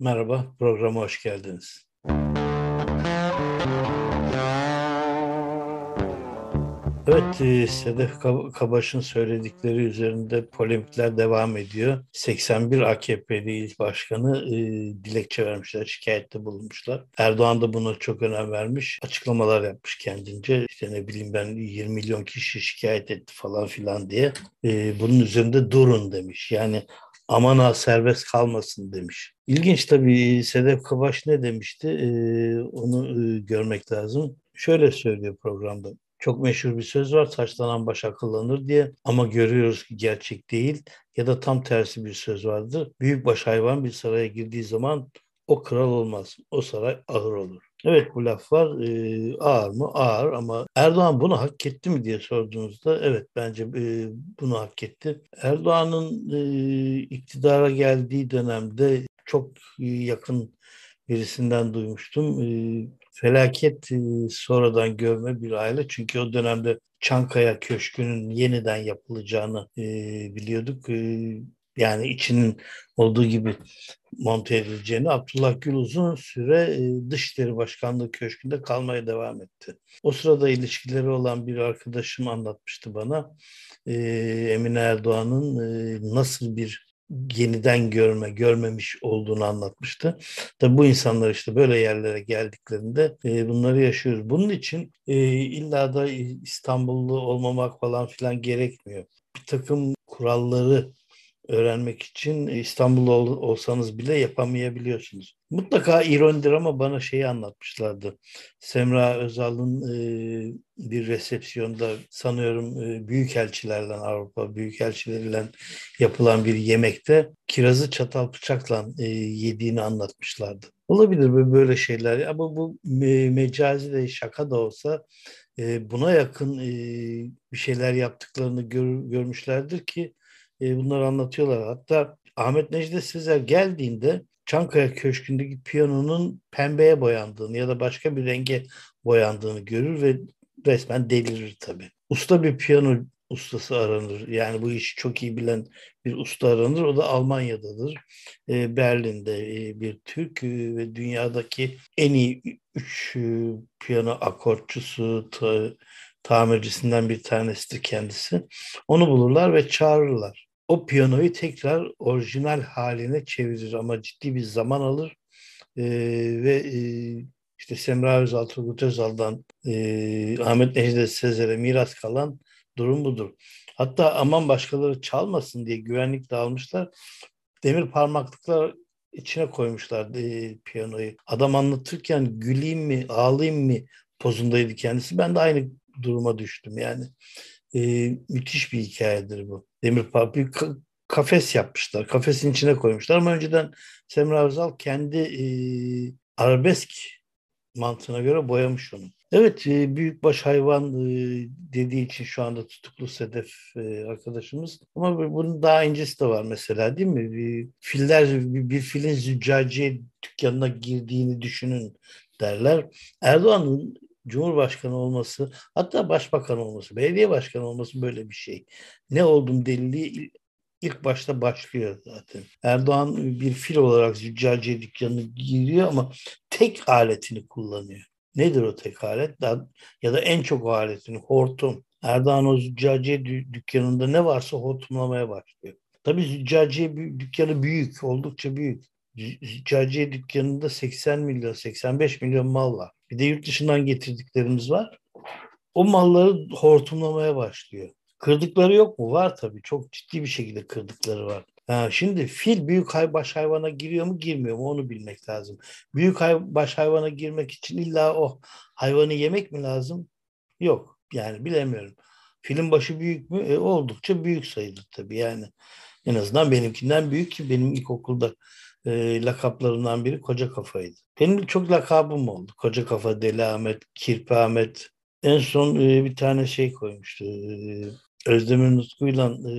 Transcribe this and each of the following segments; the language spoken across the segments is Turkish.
Merhaba, programa hoş geldiniz. Evet, e, Sedef Kabaş'ın söyledikleri üzerinde polemikler devam ediyor. 81 AKP'li il başkanı e, dilekçe vermişler, şikayette bulunmuşlar. Erdoğan da buna çok önem vermiş, açıklamalar yapmış kendince. İşte ne bileyim ben 20 milyon kişi şikayet etti falan filan diye. E, bunun üzerinde durun demiş. Yani aman ha serbest kalmasın demiş. İlginç tabii Sedef Kabaş ne demişti ee, onu e, görmek lazım. Şöyle söylüyor programda. Çok meşhur bir söz var taşlanan baş akıllanır diye ama görüyoruz ki gerçek değil ya da tam tersi bir söz vardır. Büyük baş hayvan bir saraya girdiği zaman o kral olmaz. O saray ağır olur. Evet bu laf var. E, ağır mı? Ağır ama Erdoğan bunu hak etti mi diye sorduğunuzda evet bence e, bunu hak etti. Erdoğan'ın e, iktidara geldiği dönemde çok yakın birisinden duymuştum. E, felaket e, sonradan görme bir aile. Çünkü o dönemde Çankaya Köşkü'nün yeniden yapılacağını e, biliyorduk. E, yani içinin olduğu gibi monte edileceğini Abdullah Gül uzun süre e, Dışişleri Başkanlığı Köşkü'nde kalmaya devam etti. O sırada ilişkileri olan bir arkadaşım anlatmıştı bana. E, Emine Erdoğan'ın e, nasıl bir yeniden görme, görmemiş olduğunu anlatmıştı. Tabi bu insanlar işte böyle yerlere geldiklerinde bunları yaşıyoruz. Bunun için illa da İstanbullu olmamak falan filan gerekmiyor. Bir takım kuralları öğrenmek için İstanbul'da ol, olsanız bile yapamayabiliyorsunuz. Mutlaka ironidir ama bana şeyi anlatmışlardı. Semra Özal'ın e, bir resepsiyonda sanıyorum e, büyükelçilerden Avrupa büyükelçileriyle yapılan bir yemekte kirazı çatal bıçakla e, yediğini anlatmışlardı. Olabilir böyle şeyler ama bu me mecazi de şaka da olsa e, buna yakın e, bir şeyler yaptıklarını gör, görmüşlerdir ki e, bunları anlatıyorlar. Hatta Ahmet Necdet Sezer geldiğinde Çankaya Köşkü'ndeki piyanonun pembeye boyandığını ya da başka bir renge boyandığını görür ve resmen delirir tabii. Usta bir piyano ustası aranır. Yani bu işi çok iyi bilen bir usta aranır. O da Almanya'dadır. E, Berlin'de e, bir Türk e, ve dünyadaki en iyi üç e, piyano akortçusu, ta, tamircisinden bir tanesidir kendisi. Onu bulurlar ve çağırırlar o piyanoyu tekrar orijinal haline çevirir ama ciddi bir zaman alır e, ve e, işte Semra Özal, Turgut Özal'dan e, Ahmet Necdet Sezer'e miras kalan durum budur. Hatta aman başkaları çalmasın diye güvenlik dağılmışlar. Demir parmaklıklar içine koymuşlar e, piyanoyu. Adam anlatırken güleyim mi, ağlayayım mı pozundaydı kendisi. Ben de aynı duruma düştüm yani. E, müthiş bir hikayedir bu. Demir bir kafes yapmışlar. Kafesin içine koymuşlar ama önceden Semra Özal kendi e, arabesk mantığına göre boyamış onu. Evet, e, büyükbaş hayvan e, dediği için şu anda tutuklu Sedef e, arkadaşımız. Ama bunun daha incesi de var mesela değil mi? Bir, filler, bir, bir filin züccaciye dükkanına girdiğini düşünün derler. Erdoğan'ın Cumhurbaşkanı olması, hatta başbakan olması, belediye başkanı olması böyle bir şey. Ne oldum deliliği ilk başta başlıyor zaten. Erdoğan bir fil olarak züccaciye dükkanına giriyor ama tek aletini kullanıyor. Nedir o tek alet? Ya da en çok o aletini hortum. Erdoğan o züccaciye dükkanında ne varsa hortumlamaya başlıyor. Tabii züccaciye dükkanı büyük, oldukça büyük. Züccaciye dükkanında 80 milyon, 85 milyon mal var. Bir de yurt dışından getirdiklerimiz var. O malları hortumlamaya başlıyor. Kırdıkları yok mu? Var tabii. Çok ciddi bir şekilde kırdıkları var. Ha, şimdi fil büyük hay baş hayvana giriyor mu girmiyor mu onu bilmek lazım. Büyük hay baş hayvana girmek için illa o hayvanı yemek mi lazım? Yok. Yani bilemiyorum. Filin başı büyük mü? E, oldukça büyük sayılır tabii yani. En azından benimkinden büyük ki benim ilkokulda e, lakaplarından biri Koca Kafa'ydı. Benim çok lakabım oldu. Koca Kafa, Deli Ahmet, Kirpi Ahmet. En son e, bir tane şey koymuştu. E, Özdemir Nutku'yla e,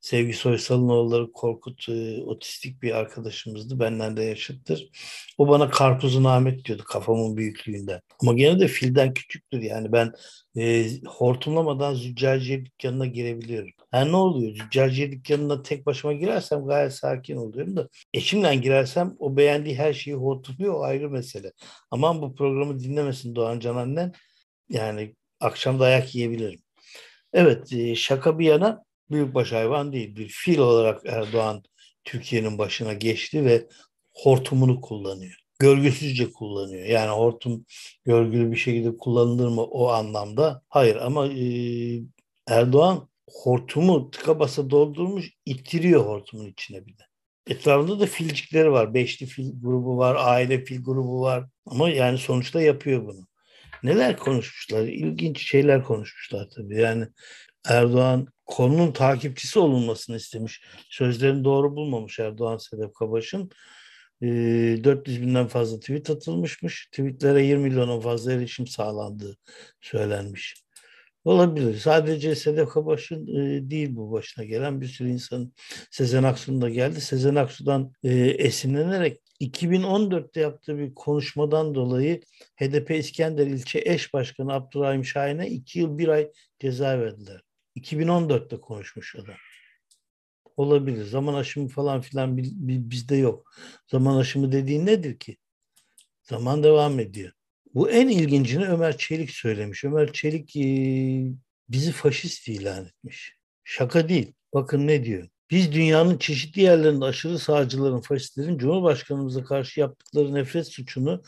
Sevgi Soysal'ın oğulları Korkut e, otistik bir arkadaşımızdı. Benden de yaşıttır. O bana karpuzun Ahmet diyordu kafamın büyüklüğünden. Ama gene de filden küçüktür yani. Ben e, hortumlamadan züccaciye dükkanına girebiliyorum. Ha ne oluyor? Züccaciye dükkanına tek başıma girersem gayet sakin oluyorum da eşimle girersem o beğendiği her şeyi hortumluyor o ayrı mesele. Aman bu programı dinlemesin Doğan Can annen. Yani akşam dayak yiyebilirim. Evet e, şaka bir yana büyükbaş hayvan değil. Bir fil olarak Erdoğan Türkiye'nin başına geçti ve hortumunu kullanıyor. Görgüsüzce kullanıyor. Yani hortum görgülü bir şekilde kullanılır mı o anlamda? Hayır ama e, Erdoğan hortumu tıka basa doldurmuş, ittiriyor hortumun içine bir de. Etrafında da filcikleri var. Beşli fil grubu var, aile fil grubu var. Ama yani sonuçta yapıyor bunu. Neler konuşmuşlar? İlginç şeyler konuşmuşlar tabii. Yani Erdoğan konunun takipçisi olunmasını istemiş. Sözlerini doğru bulmamış Erdoğan Sedef Kabaş'ın. E, 400 binden fazla tweet atılmışmış. Tweetlere 20 milyonun fazla erişim sağlandığı söylenmiş. Olabilir. Sadece Sedef Kabaş'ın e, değil bu başına gelen bir sürü insanın Sezen Aksu'nun da geldi. Sezen Aksu'dan e, esinlenerek 2014'te yaptığı bir konuşmadan dolayı HDP İskender ilçe eş başkanı Abdurrahim Şahin'e 2 yıl 1 ay ceza verdiler. 2014'te konuşmuş adam. Olabilir. Zaman aşımı falan filan bizde yok. Zaman aşımı dediğin nedir ki? Zaman devam ediyor. Bu en ilgincini Ömer Çelik söylemiş. Ömer Çelik e, bizi faşist ilan etmiş. Şaka değil. Bakın ne diyor. Biz dünyanın çeşitli yerlerinde aşırı sağcıların, faşistlerin Cumhurbaşkanımıza karşı yaptıkları nefret suçunu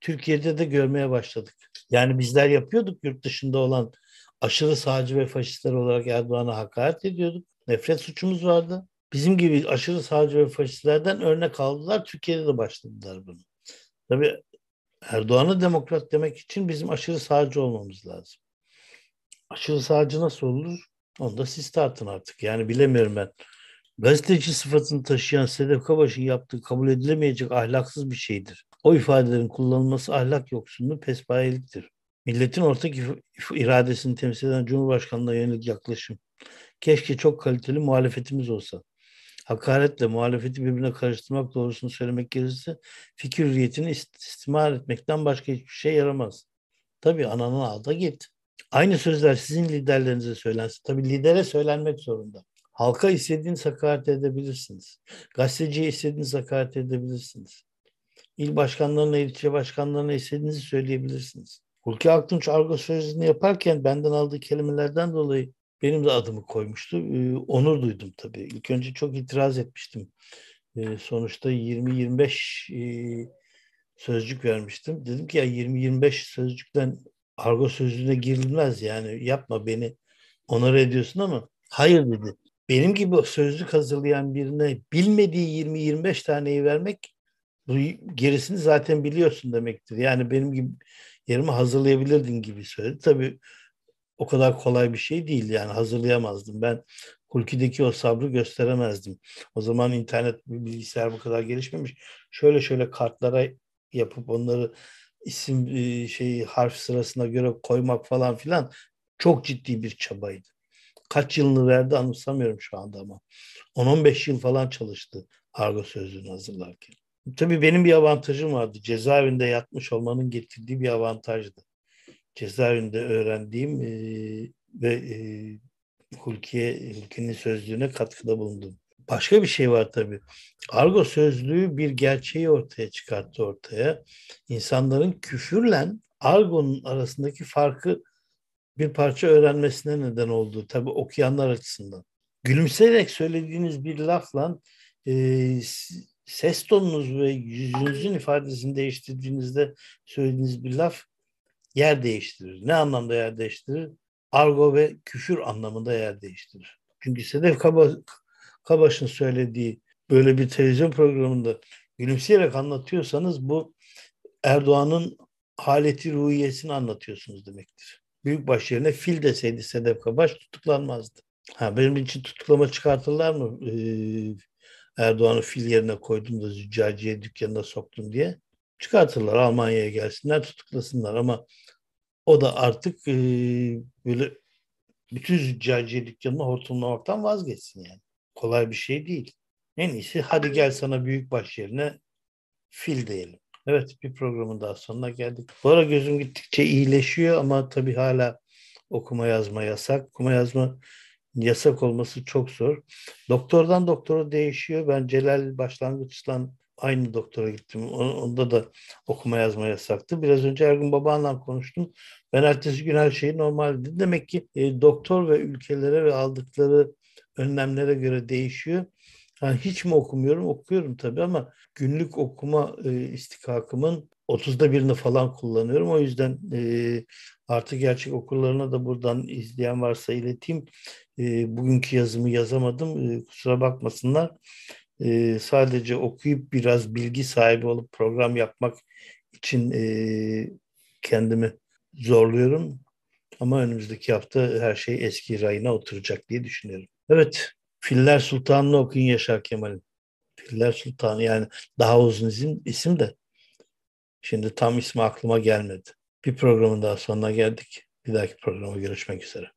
Türkiye'de de görmeye başladık. Yani bizler yapıyorduk yurt dışında olan aşırı sağcı ve faşistler olarak Erdoğan'a hakaret ediyorduk. Nefret suçumuz vardı. Bizim gibi aşırı sağcı ve faşistlerden örnek aldılar. Türkiye'de de başladılar bunu. Tabii Erdoğan'a demokrat demek için bizim aşırı sağcı olmamız lazım. Aşırı sağcı nasıl olur? Onu da siz tartın artık. Yani bilemiyorum ben. Gazeteci sıfatını taşıyan Sedef Kabaş'ın yaptığı kabul edilemeyecek ahlaksız bir şeydir. O ifadelerin kullanılması ahlak yoksunluğu pespayeliktir. Milletin ortak iradesini temsil eden Cumhurbaşkanı'na yönelik yaklaşım. Keşke çok kaliteli muhalefetimiz olsa. Hakaretle muhalefeti birbirine karıştırmak doğrusunu söylemek gerekirse fikir hürriyetini istismar etmekten başka hiçbir şey yaramaz. Tabii ananın ağda git. Aynı sözler sizin liderlerinize söylensin. Tabii lidere söylenmek zorunda. Halka istediğiniz hakaret edebilirsiniz. Gazeteciye istediğiniz hakaret edebilirsiniz. İl başkanlarına, ilçe başkanlarına istediğinizi söyleyebilirsiniz. Hulki Aktunç argo sözünü yaparken benden aldığı kelimelerden dolayı benim de adımı koymuştu. Ee, onur duydum tabii. İlk önce çok itiraz etmiştim. Ee, sonuçta 20-25 e, sözcük vermiştim. Dedim ki ya 20-25 sözcükten argo sözlüğüne girilmez yani yapma beni onur ediyorsun ama hayır dedi. Benim gibi sözlük hazırlayan birine bilmediği 20-25 taneyi vermek gerisini zaten biliyorsun demektir. Yani benim gibi yerimi hazırlayabilirdin gibi söyledi. Tabii o kadar kolay bir şey değil yani hazırlayamazdım. Ben Hulki'deki o sabrı gösteremezdim. O zaman internet bilgisayar bu kadar gelişmemiş. Şöyle şöyle kartlara yapıp onları isim şey harf sırasına göre koymak falan filan çok ciddi bir çabaydı. Kaç yılını verdi anımsamıyorum şu anda ama. 10-15 yıl falan çalıştı argo sözlüğünü hazırlarken. Tabii benim bir avantajım vardı. Cezaevinde yatmış olmanın getirdiği bir avantajdı. Cezaevinde öğrendiğim e, ve e, Hulkiye, Hulki'nin sözlüğüne katkıda bulundum. Başka bir şey var tabii. Argo sözlüğü bir gerçeği ortaya çıkarttı ortaya. İnsanların küfürle argonun arasındaki farkı bir parça öğrenmesine neden oldu. Tabii okuyanlar açısından. Gülümseyerek söylediğiniz bir lafla e, ses tonunuz ve yüzünüzün ifadesini değiştirdiğinizde söylediğiniz bir laf yer değiştirir. Ne anlamda yer değiştirir? Argo ve küfür anlamında yer değiştirir. Çünkü Sedef Kaba, Kabaş'ın söylediği böyle bir televizyon programında gülümseyerek anlatıyorsanız bu Erdoğan'ın haleti ruhiyesini anlatıyorsunuz demektir. Büyükbaş yerine fil deseydi Sedef Kabaş tutuklanmazdı. Ha, benim için tutuklama çıkartırlar mı? Ee, Erdoğan'ı fil yerine koydum da züccaciye dükkanına soktum diye. Çıkartırlar Almanya'ya gelsinler tutuklasınlar ama o da artık e, böyle bütün züccaciye dükkanını hortumlamaktan vazgeçsin yani. kolay bir şey değil. En iyisi hadi gel sana büyük baş yerine fil diyelim. Evet bir programın daha sonuna geldik. Bu ara gözüm gittikçe iyileşiyor ama tabii hala okuma yazma yasak. Okuma yazma yasak olması çok zor. Doktordan doktora değişiyor. Ben Celal başlangıçtan aynı doktora gittim. Onda da okuma yazma yasaktı. Biraz önce Ergun Baba'nla konuştum. Ben ertesi gün her şeyi normaldi. Demek ki e, doktor ve ülkelere ve aldıkları önlemlere göre değişiyor. Yani hiç mi okumuyorum? Okuyorum tabii ama günlük okuma e, istikakımın 30'da birini falan kullanıyorum. O yüzden e, artık gerçek okurlarına da buradan izleyen varsa ileteyim. E, bugünkü yazımı yazamadım. E, kusura bakmasınlar. E, sadece okuyup biraz bilgi sahibi olup program yapmak için e, kendimi zorluyorum. Ama önümüzdeki hafta her şey eski rayına oturacak diye düşünüyorum. Evet, Filler Sultanı'nı okuyun Yaşar Kemal'in. Filler Sultanı yani daha uzun isim, isim de. Şimdi tam ismi aklıma gelmedi. Bir programın daha sonuna geldik. Bir dahaki programa görüşmek üzere.